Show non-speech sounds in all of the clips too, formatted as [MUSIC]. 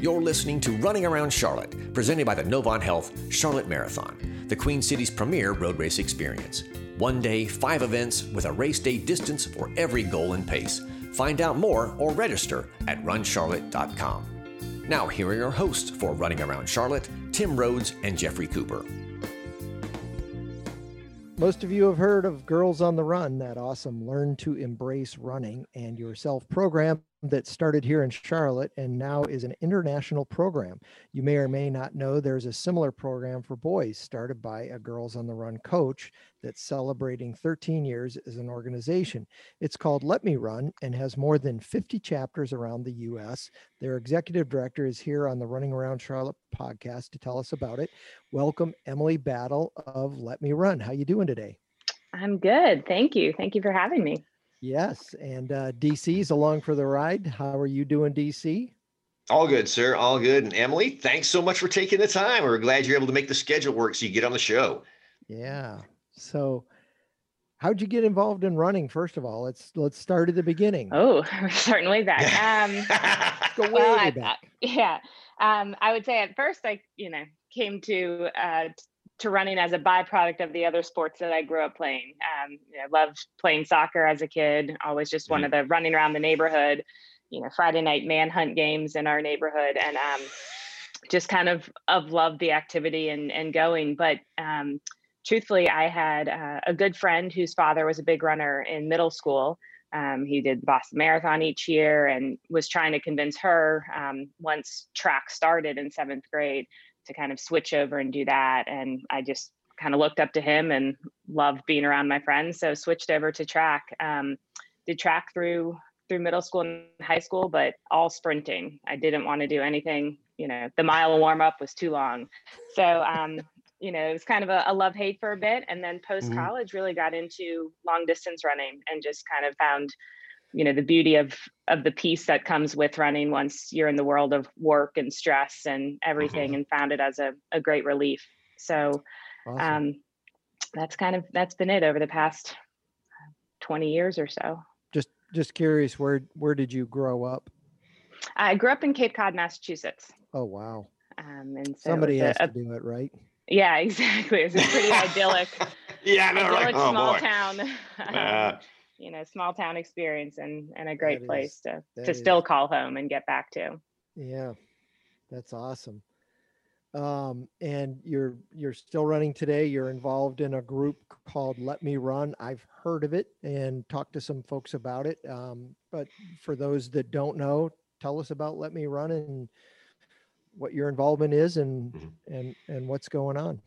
You're listening to Running Around Charlotte, presented by the Novant Health Charlotte Marathon, the Queen City's premier road race experience. One day, five events with a race day distance for every goal and pace. Find out more or register at runcharlotte.com. Now, here are your hosts for Running Around Charlotte Tim Rhodes and Jeffrey Cooper. Most of you have heard of Girls on the Run, that awesome Learn to Embrace Running and Yourself program that started here in Charlotte and now is an international program. You may or may not know there's a similar program for boys started by a Girls on the Run coach that's celebrating 13 years as an organization. It's called Let Me Run and has more than 50 chapters around the US. Their executive director is here on the Running Around Charlotte podcast to tell us about it. Welcome Emily Battle of Let Me Run. How you doing today? I'm good. Thank you. Thank you for having me. Yes, and uh, DC's along for the ride. How are you doing, DC? All good, sir. All good. And Emily, thanks so much for taking the time. We're glad you're able to make the schedule work so you get on the show. Yeah. So, how'd you get involved in running? First of all, let's let's start at the beginning. Oh, [LAUGHS] we're starting way back. [LAUGHS] Um, Go way well, I- back. yeah. Um, I would say at first I, you know, came to uh, to running as a byproduct of the other sports that I grew up playing. Um, you know, loved playing soccer as a kid. Always just one of the running around the neighborhood. You know, Friday night manhunt games in our neighborhood, and um, just kind of of loved the activity and and going. But um, truthfully, I had uh, a good friend whose father was a big runner in middle school. Um, he did Boston Marathon each year and was trying to convince her um, once track started in seventh grade to kind of switch over and do that. And I just kind of looked up to him and loved being around my friends, so switched over to track. Um, did track through through middle school and high school, but all sprinting. I didn't want to do anything. You know, the mile warm up was too long, so um, you know it was kind of a, a love hate for a bit, and then post college really got into long distance running and just kind of found you know the beauty of of the peace that comes with running once you're in the world of work and stress and everything and found it as a, a great relief so Awesome. um that's kind of that's been it over the past 20 years or so just just curious, where where did you grow up? i grew up in cape cod massachusetts Oh wow, um and so somebody has a, to do it, right? yeah [LAUGHS] exactly it's a pretty idyllic [LAUGHS] yeah, I know, right? idyllic Oh, small boy. town [LAUGHS] Uh, you know small town experience and and a great That is- place to to is. still call home and get back to Yeah, that's awesome. Um, and you're you're still running today. You're involved in a group called Let Me Run. I've heard of it and talked to some folks about it. Um, but for those that don't know, tell us about Let Me Run and what your involvement is and Mhm. and and what's going on.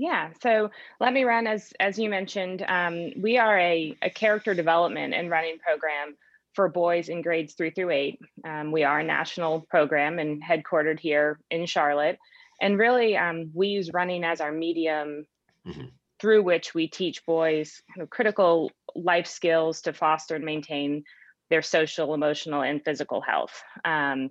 Yeah, so let me run as as you mentioned. Um, we are a, a character development and running program for boys in grades three through eight. Um, we are a national program and headquartered here in Charlotte. And really, um, we use running as our medium Mhm. through which we teach boys kind of critical life skills to foster and maintain their social, emotional, and physical health. Um,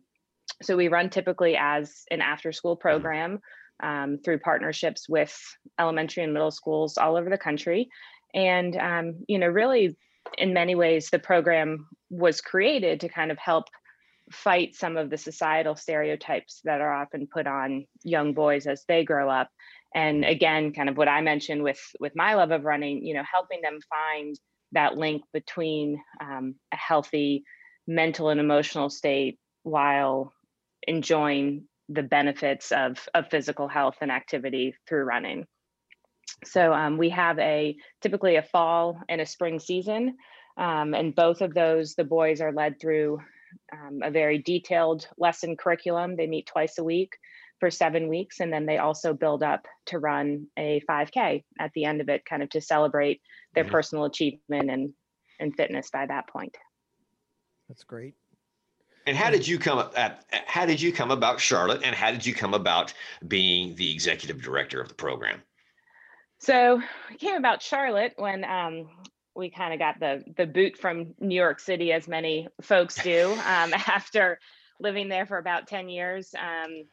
so we run typically as an after school program um, through partnerships with elementary and middle schools all over the country. And, um, you know, really, in many ways, the program was created to kind of help fight some of the societal stereotypes that are often put on young boys as they grow up and again kind of what i mentioned with with my love of running you know helping them find that link between um, a healthy mental and emotional state while enjoying the benefits of, of physical health and activity through running. So um, we have a typically a fall and a spring season, um, and both of those the boys are led through um, a very detailed lesson curriculum. They meet twice a week for seven weeks, and then they also build up to run a 5K at the end of it, kind of to celebrate their Mhm. personal achievement and and fitness by that point. That's great. And how did you come at how did you come about Charlotte and how did you come about being the executive director of the program? So we came about Charlotte when um, we kind of got the the boot from New York City, as many folks do, [LAUGHS] um, after living there for about ten years. Um,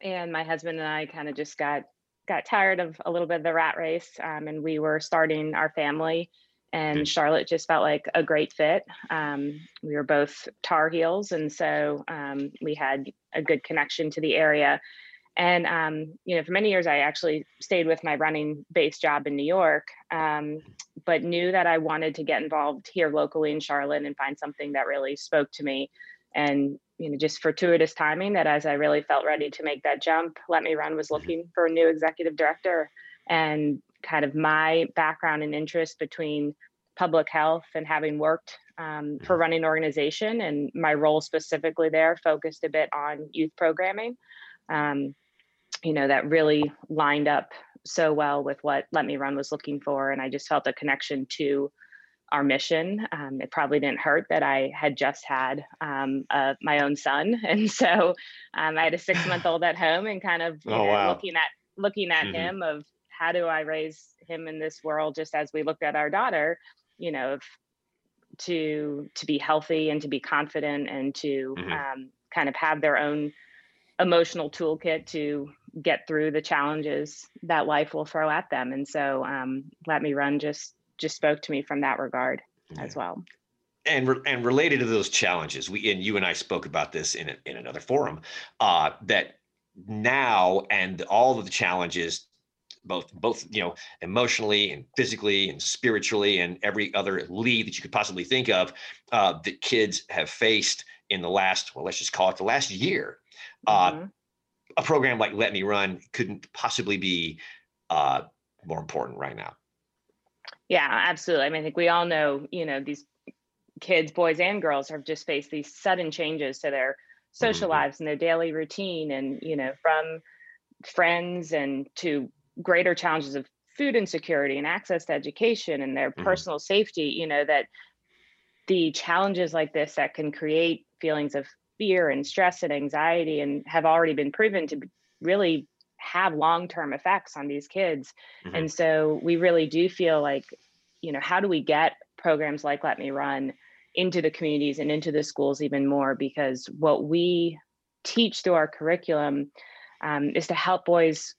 and my husband and I kind of just got got tired of a little bit of the rat race, um, and we were starting our family and. Charlotte just felt like a great fit. Um, we were both Tar Heels, and so um, we had a good connection to the area. And um, you know, for many years, I actually stayed with my running-based job in New York, um, but knew that I wanted to get involved here locally in Charlotte and find something that really spoke to me. And you know, just fortuitous timing that as I really felt ready to make that jump, Let Me Run was looking for a new executive director, and kind of my background and interest between public health and having worked um, for running organization and my role specifically there focused a bit on youth programming um, you know that really lined up so well with what let me run was looking for and i just felt a connection to our mission um, it probably didn't hurt that i had just had um, uh, my own son [LAUGHS] and so um, i had a six month old at home and kind of Oh, know, wow. looking at looking at Mhm. him of how do i raise him in this world just as we looked at our daughter you know of to to be healthy and to be confident and to Mhm. um, kind of have their own emotional toolkit to get through the challenges that life will throw at them and so um, let me run just just spoke to me from that regard as well and re- and related to those challenges, we and you and I spoke about this in a, in another forum. Uh, that now and all of the challenges, both both you know emotionally and physically and spiritually and every other lead that you could possibly think of, uh, that kids have faced in the last well, let's just call it the last year. Uh, Mhm. A program like Let Me Run couldn't possibly be uh, more important right now. yeah absolutely i mean i think we all know you know these kids boys and girls have just faced these sudden changes to their social Mhm. lives and their daily routine and you know from friends and to greater challenges of food insecurity and access to education and their Mhm. personal safety you know that the challenges like this that can create feelings of fear and stress and anxiety and have already been proven to really have long-term effects on these kids Mhm. and so we really do feel like you know how do we get programs like let me run into the communities and into the schools even more because what we teach through our curriculum um, is to help boys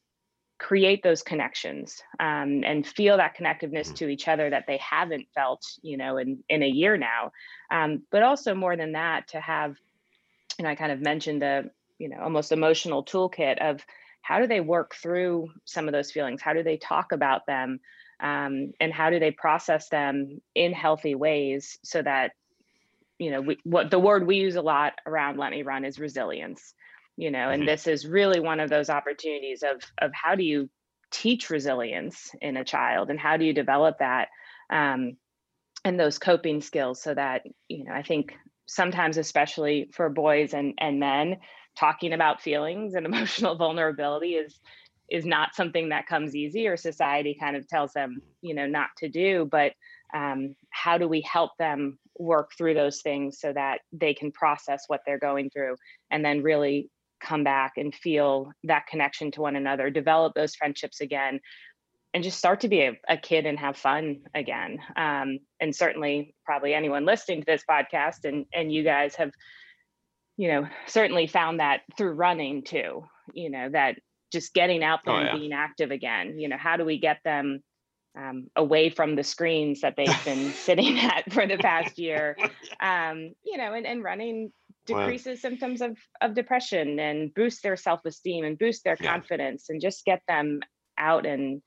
create those connections um, and feel that connectiveness Mhm. to each other that they haven't felt you know in in a year now. Um, but also more than that to have you know i kind of mentioned the you know almost emotional toolkit of how do they work through some of those feelings? How do they talk about them? Um, and how do they process them in healthy ways so that you know we, what the word we use a lot around let me run is resilience you know and Mhm. this is really one of those opportunities of of how do you teach resilience in a child and how do you develop that um, and those coping skills so that you know i think sometimes especially for boys and and men talking about feelings and [LAUGHS] emotional vulnerability is is not something that comes easy or society kind of tells them you know not to do but um, how do we help them work through those things so that they can process what they're going through and then really come back and feel that connection to one another develop those friendships again and just start to be a, a kid and have fun again. Um, and certainly probably anyone listening to this podcast and and you guys have you know certainly found that through running too you know that just getting out there Oh, and yeah. being active again. You know how do we get them um, away from the screens that they've been [LAUGHS] sitting at for the past year? [LAUGHS] Um, you know and, and running Wow. decreases symptoms of of depression and boost their self-esteem and boost their Yeah. confidence and just get them out and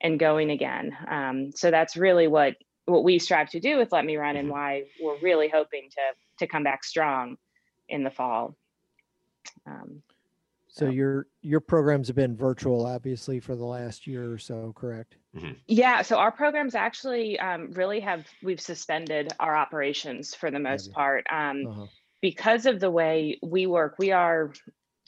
and going again um, so that's really what what we strive to do with let me run and Mhm. why we're really hoping to to come back strong in the fall um, So So- your your programs have been virtual, obviously, for the last year or so, correct? Yeah, so our programs actually um, really have we've suspended our operations for the most you? part um, Uh-huh. Because of the way we work. We are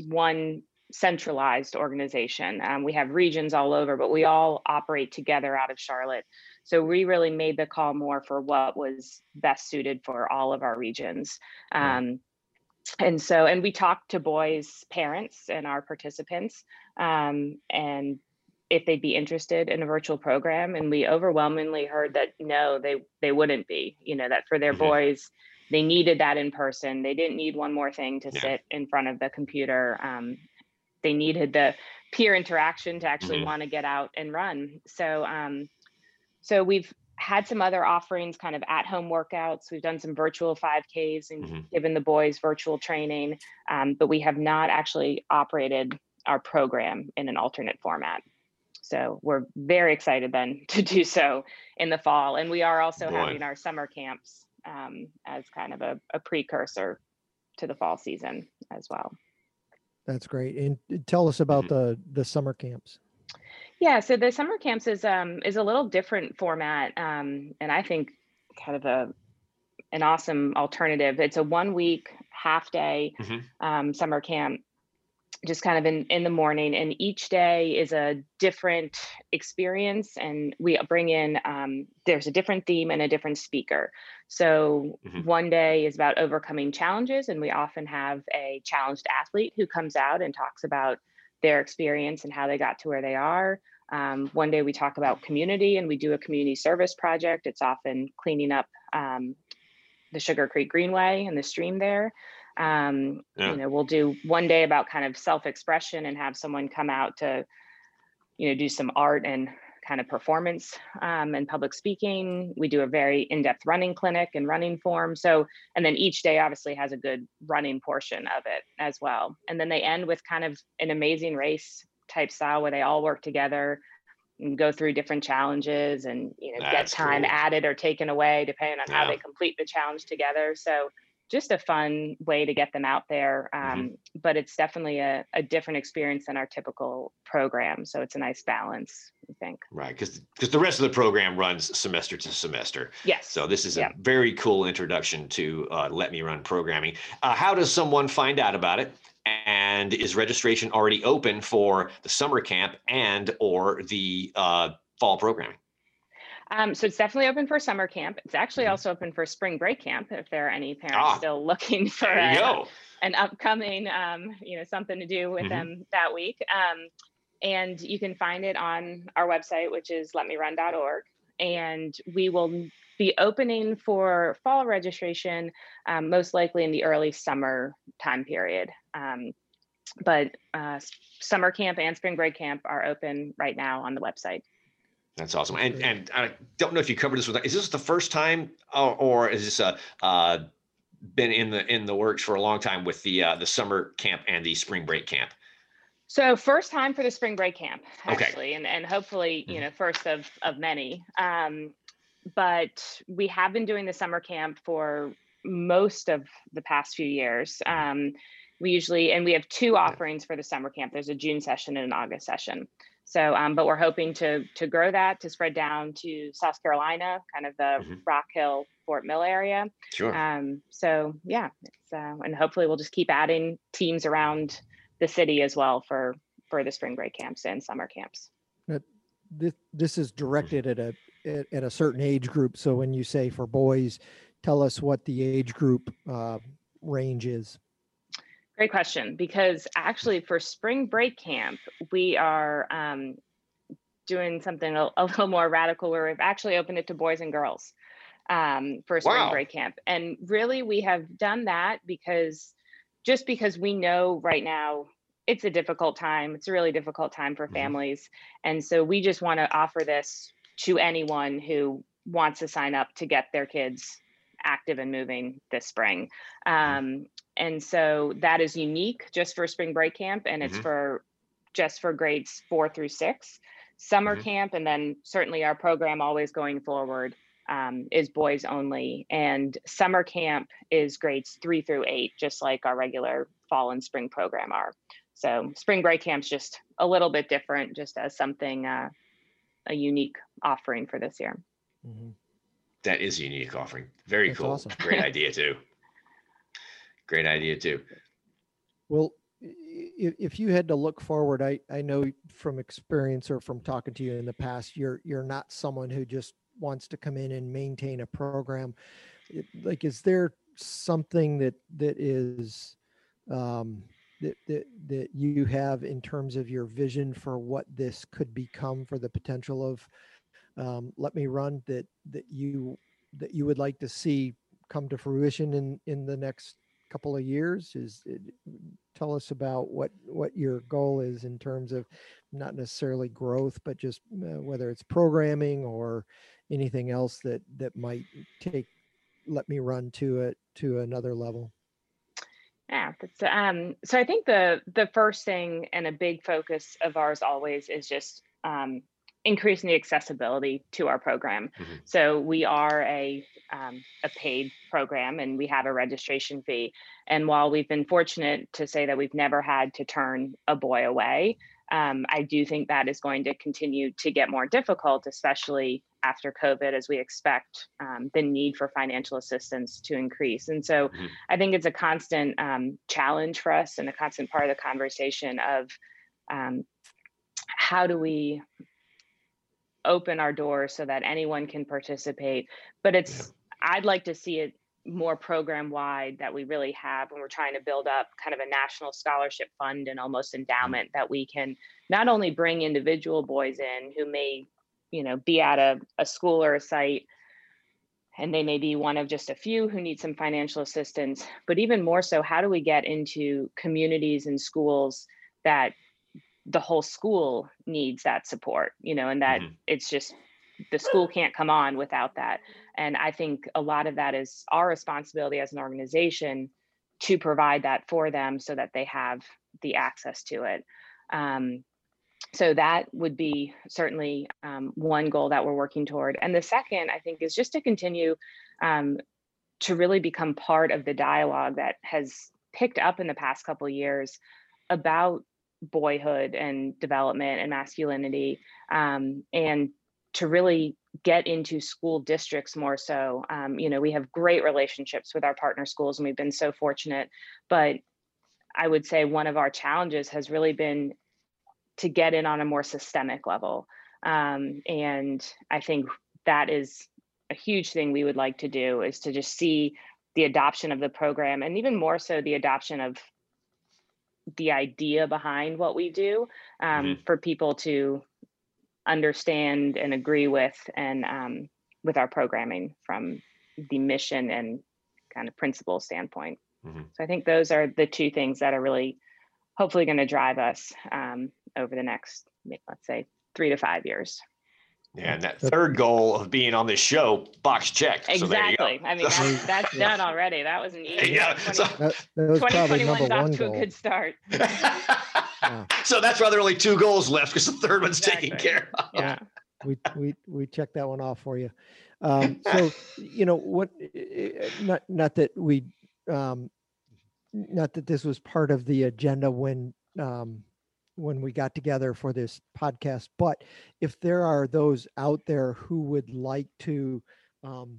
one centralized organization. Um, we have regions all over, but we all operate together out of Charlotte. So we really made the call more for what was best suited for all of our regions. Um, and so, and we talked to boys' parents and our participants, um, and if they'd be interested in a virtual program and we overwhelmingly heard that no they they wouldn't be you know that for their boys they needed that in person they didn't need one more thing to Yeah. sit in front of the computer um, they needed the peer interaction to actually Mhm. want to get out and run so um, so we've had some other offerings, kind of at home workouts. We've done some virtual 5Ks and Mhm. given the boys virtual training, um, but we have not actually operated our program in an alternate format. So we're very excited then [LAUGHS] to do so in the fall. And we are also Boy. having our summer camps um, as kind of a, a precursor to the fall season as well. That's great. And tell us about the the summer camps. Yeah, so the summer camps is um is a little different format, um, and I think kind of a an awesome alternative. It's a one week half day Mhm. um, summer camp, just kind of in in the morning, and each day is a different experience, and we bring in um, there's a different theme and a different speaker. So Mhm. one day is about overcoming challenges, and we often have a challenged athlete who comes out and talks about their experience and how they got to where they are. Um, one day we talk about community and we do a community service project. It's often cleaning up um, the Sugar Creek Greenway and the stream there. Um, Yeah. You know, we'll do one day about kind of self-expression and have someone come out to, you know, do some art and kind of performance um, and public speaking. We do a very in-depth running clinic and running form. So, and then each day obviously has a good running portion of it as well. And then they end with kind of an amazing race type style where they all work together and go through different challenges and you know get time cool. added or taken away depending on how they complete the challenge together. So just a fun way to get them out there. Um, But it's definitely a, a different experience than our typical program. So it's a nice balance, I think. Right, because because the rest of the program runs semester to semester. Yes. So this is Yeah. a very cool introduction to uh, Let Me Run programming. Uh, how does someone find out about it? And is registration already open for the summer camp and or the uh, fall programming? Um, so it's definitely open for summer camp. It's actually Mhm. also open for spring break camp if there are any parents Ah, still looking [LAUGHS] for a- an upcoming, um, you know, something to do with Mhm. them that week. Um, and you can find it on our website, which is letmerun.org. And we will be opening for fall registration, um, most likely in the early summer time period. Um, but uh, summer camp and spring break camp are open right now on the website. That's awesome. And and I don't know if you covered this with. Is this the first time, or, or is this a uh, been in the in the works for a long time with the uh, the summer camp and the spring break camp? So first time for the spring break camp, Okay. actually, and, and hopefully, you Mhm. know, first of, of many. Um, but we have been doing the summer camp for most of the past few years. Um, we usually, and we have two offerings for the summer camp. There's a June session and an August session. So, um, but we're hoping to to grow that to spread down to South Carolina, kind of the Mhm. Rock Hill, Fort Mill area. Sure. Um, so yeah, it's, uh, and hopefully we'll just keep adding teams around the city as well for for the spring break camps and summer camps. This this is directed at a at, at a certain age group. So when you say for boys, tell us what the age group uh, range is. Great question, because actually for spring break camp we are um, doing something a, a little more radical where we've actually opened it to boys and girls um, for spring Wow. break camp, and really we have done that because just because we know right now it's a difficult time. It's a really difficult time for Mhm. families. And so we just want to offer this to anyone who wants to sign up to get their kids active and moving this spring. Um, and so that is unique just for spring break camp and it's Mhm. for just for grades four through six. Summer Mhm. camp, and then certainly our program always going forward um, is boys only. And summer camp is grades three through eight, just like our regular fall and spring program are. So spring break camp's just a little bit different, just as something, uh, a unique offering for this year. Mhm. That is a unique offering. Very That's cool. awesome. Great [LAUGHS] idea too. Great idea too. Well, if, you had to look forward, I, I know from experience or from talking to you in the past, you're you're not someone who just wants to come in and maintain a program. Like, is there something that that is um, that, that that you have in terms of your vision for what this could become for the potential of um, Let Me Run that that you that you would like to see come to fruition in in the next couple of years? Is it, tell us about what what your goal is in terms of not necessarily growth, but just uh, whether it's programming or anything else that that might take let me run to it to another level? Yeah, that's, um, so I think the the first thing and a big focus of ours always is just um, increasing the accessibility to our program. Mhm. So we are a um, a paid program and we have a registration fee. And while we've been fortunate to say that we've never had to turn a boy away, um, I do think that is going to continue to get more difficult, especially after COVID, as we expect um, the need for financial assistance to increase. And so Mhm. I think it's a constant um, challenge for us and a constant part of the conversation of um, how do we open our doors so that anyone can participate. But it's, I'd like to see it more program wide that we really have when we're trying to build up kind of a national scholarship fund and almost mm-hmm. endowment that we can not only bring individual boys in who may, you know, be at a, a school or a site and they may be one of just a few who need some financial assistance, but even more so, how do we get into communities and schools that the whole school needs that support, you know, and that Mhm. it's just the school can't come on without that. And I think a lot of that is our responsibility as an organization to provide that for them so that they have the access to it. Um, so that would be certainly um, one goal that we're working toward. And the second, I think, is just to continue um, to really become part of the dialogue that has picked up in the past couple of years about boyhood and development and masculinity um, and to really get into school districts more so um, you know we have great relationships with our partner schools and we've been so fortunate but i would say one of our challenges has really been to get in on a more systemic level um, and i think that is a huge thing we would like to do is to just see the adoption of the program and even more so the adoption of the idea behind what we do um, for people to understand and agree with and um, with our programming from the mission and kind of principle standpoint. Mhm. So I think those are the two things that are really hopefully going to drive us um, over the next, let's say, three to five years. Yeah, and that third goal of being on this show, box checked. So there you go. exactly. I mean, that's, [LAUGHS] that's Yeah. done already. That was an easy. Yeah, 20 so- That, that was probably 2021 number off one to a good start. [LAUGHS] so that's why there are only two goals left because the third one's taken care of. Yeah. we we we checked that one off for you. Um, so [LAUGHS] you know what? Not not that we, um, not that this was part of the agenda when um, when we got together for this podcast, but if there are those out there who would like to um,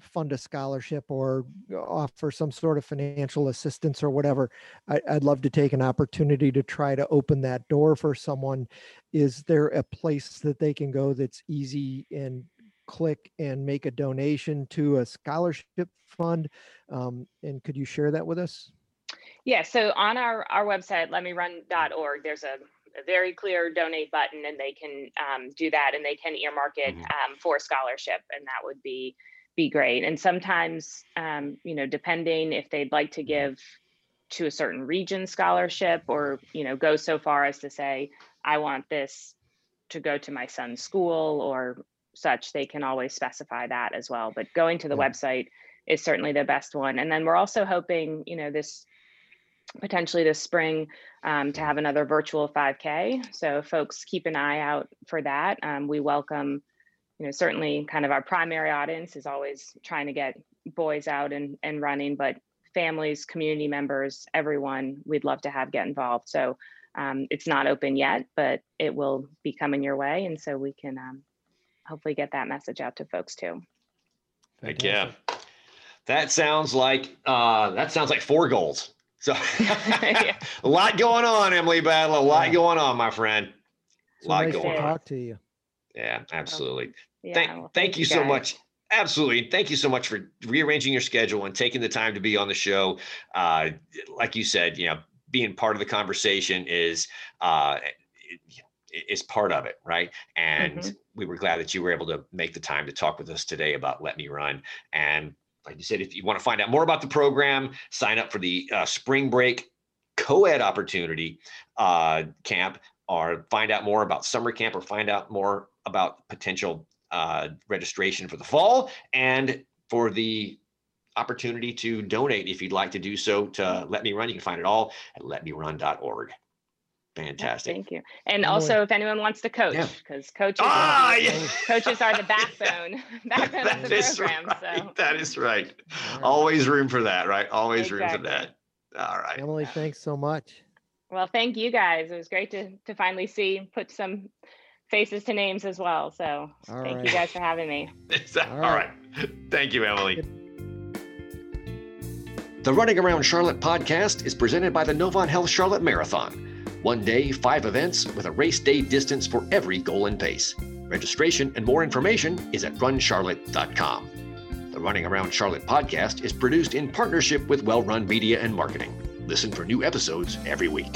fund a scholarship or offer some sort of financial assistance or whatever, I, I'd love to take an opportunity to try to open that door for someone is there a place that they can go that's easy and click and make a donation to a scholarship fund? Um, and could you share that with us? Yeah, so on our, our website, letmerun.org, there's a, a very clear donate button and they can um, do that and they can earmark it Mhm. um, for scholarship and that would be be great. And sometimes, um, you know, depending if they'd like to give to a certain region scholarship or, you know, go so far as to say, I want this to go to my son's school or such, they can always specify that as well. But going to the Yeah. website is certainly the best one. And then we're also hoping, you know, this potentially this spring um, to have another virtual 5K. So folks keep an eye out for that. Um, we welcome, you know, certainly kind of our primary audience is always trying to get boys out and, and running, but families, community members, everyone we'd love to have get involved. So um, it's not open yet, but it will be coming your way. And so we can um, hopefully get that message out to folks too. Heck yeah. That sounds like uh that sounds like four goals. So [LAUGHS] [LAUGHS] a lot going on, Emily Battle. A lot Yeah. going on, my friend. It's lot nice to going on. talk to you. Yeah, absolutely. Yeah, Thank, well, thank you so much. Absolutely. Thank you so much for rearranging your schedule and taking the time to be on the show. Uh, like you said, you know, being part of the conversation is uh, it- is part of it, right? And Mhm. we were glad that you were able to make the time to talk with us today about Let Me Run. And like you said, if you want to find out more about the program, sign up for the uh, spring break co-ed opportunity uh, camp or find out more about summer camp or find out more about potential uh, registration for the fall and for the opportunity to donate if you'd like to do so to Let Me Run. You can find it all at letmerun.org. Fantastic. Thank you. And Emily. also, if anyone wants to coach, Yeah. because coaches, Ah, are, yeah. [LAUGHS] coaches are the [LAUGHS] backbone, [LAUGHS] backbone of the is program. right. So That is right. All right. Always room for that, right? Always room for that. All right. Emily, thanks so much. Well, thank you guys. It was great to to finally see put some faces to names as well. So All thank right. you guys for having me. All All right. right. Thank you, Emily. The Running Around Charlotte podcast is presented by the Novant Health Charlotte Marathon. One day, five events with a race day distance for every goal and pace. Registration and more information is at runcharlotte.com. The Running Around Charlotte podcast is produced in partnership with Well Run Media and Marketing. Listen for new episodes every week.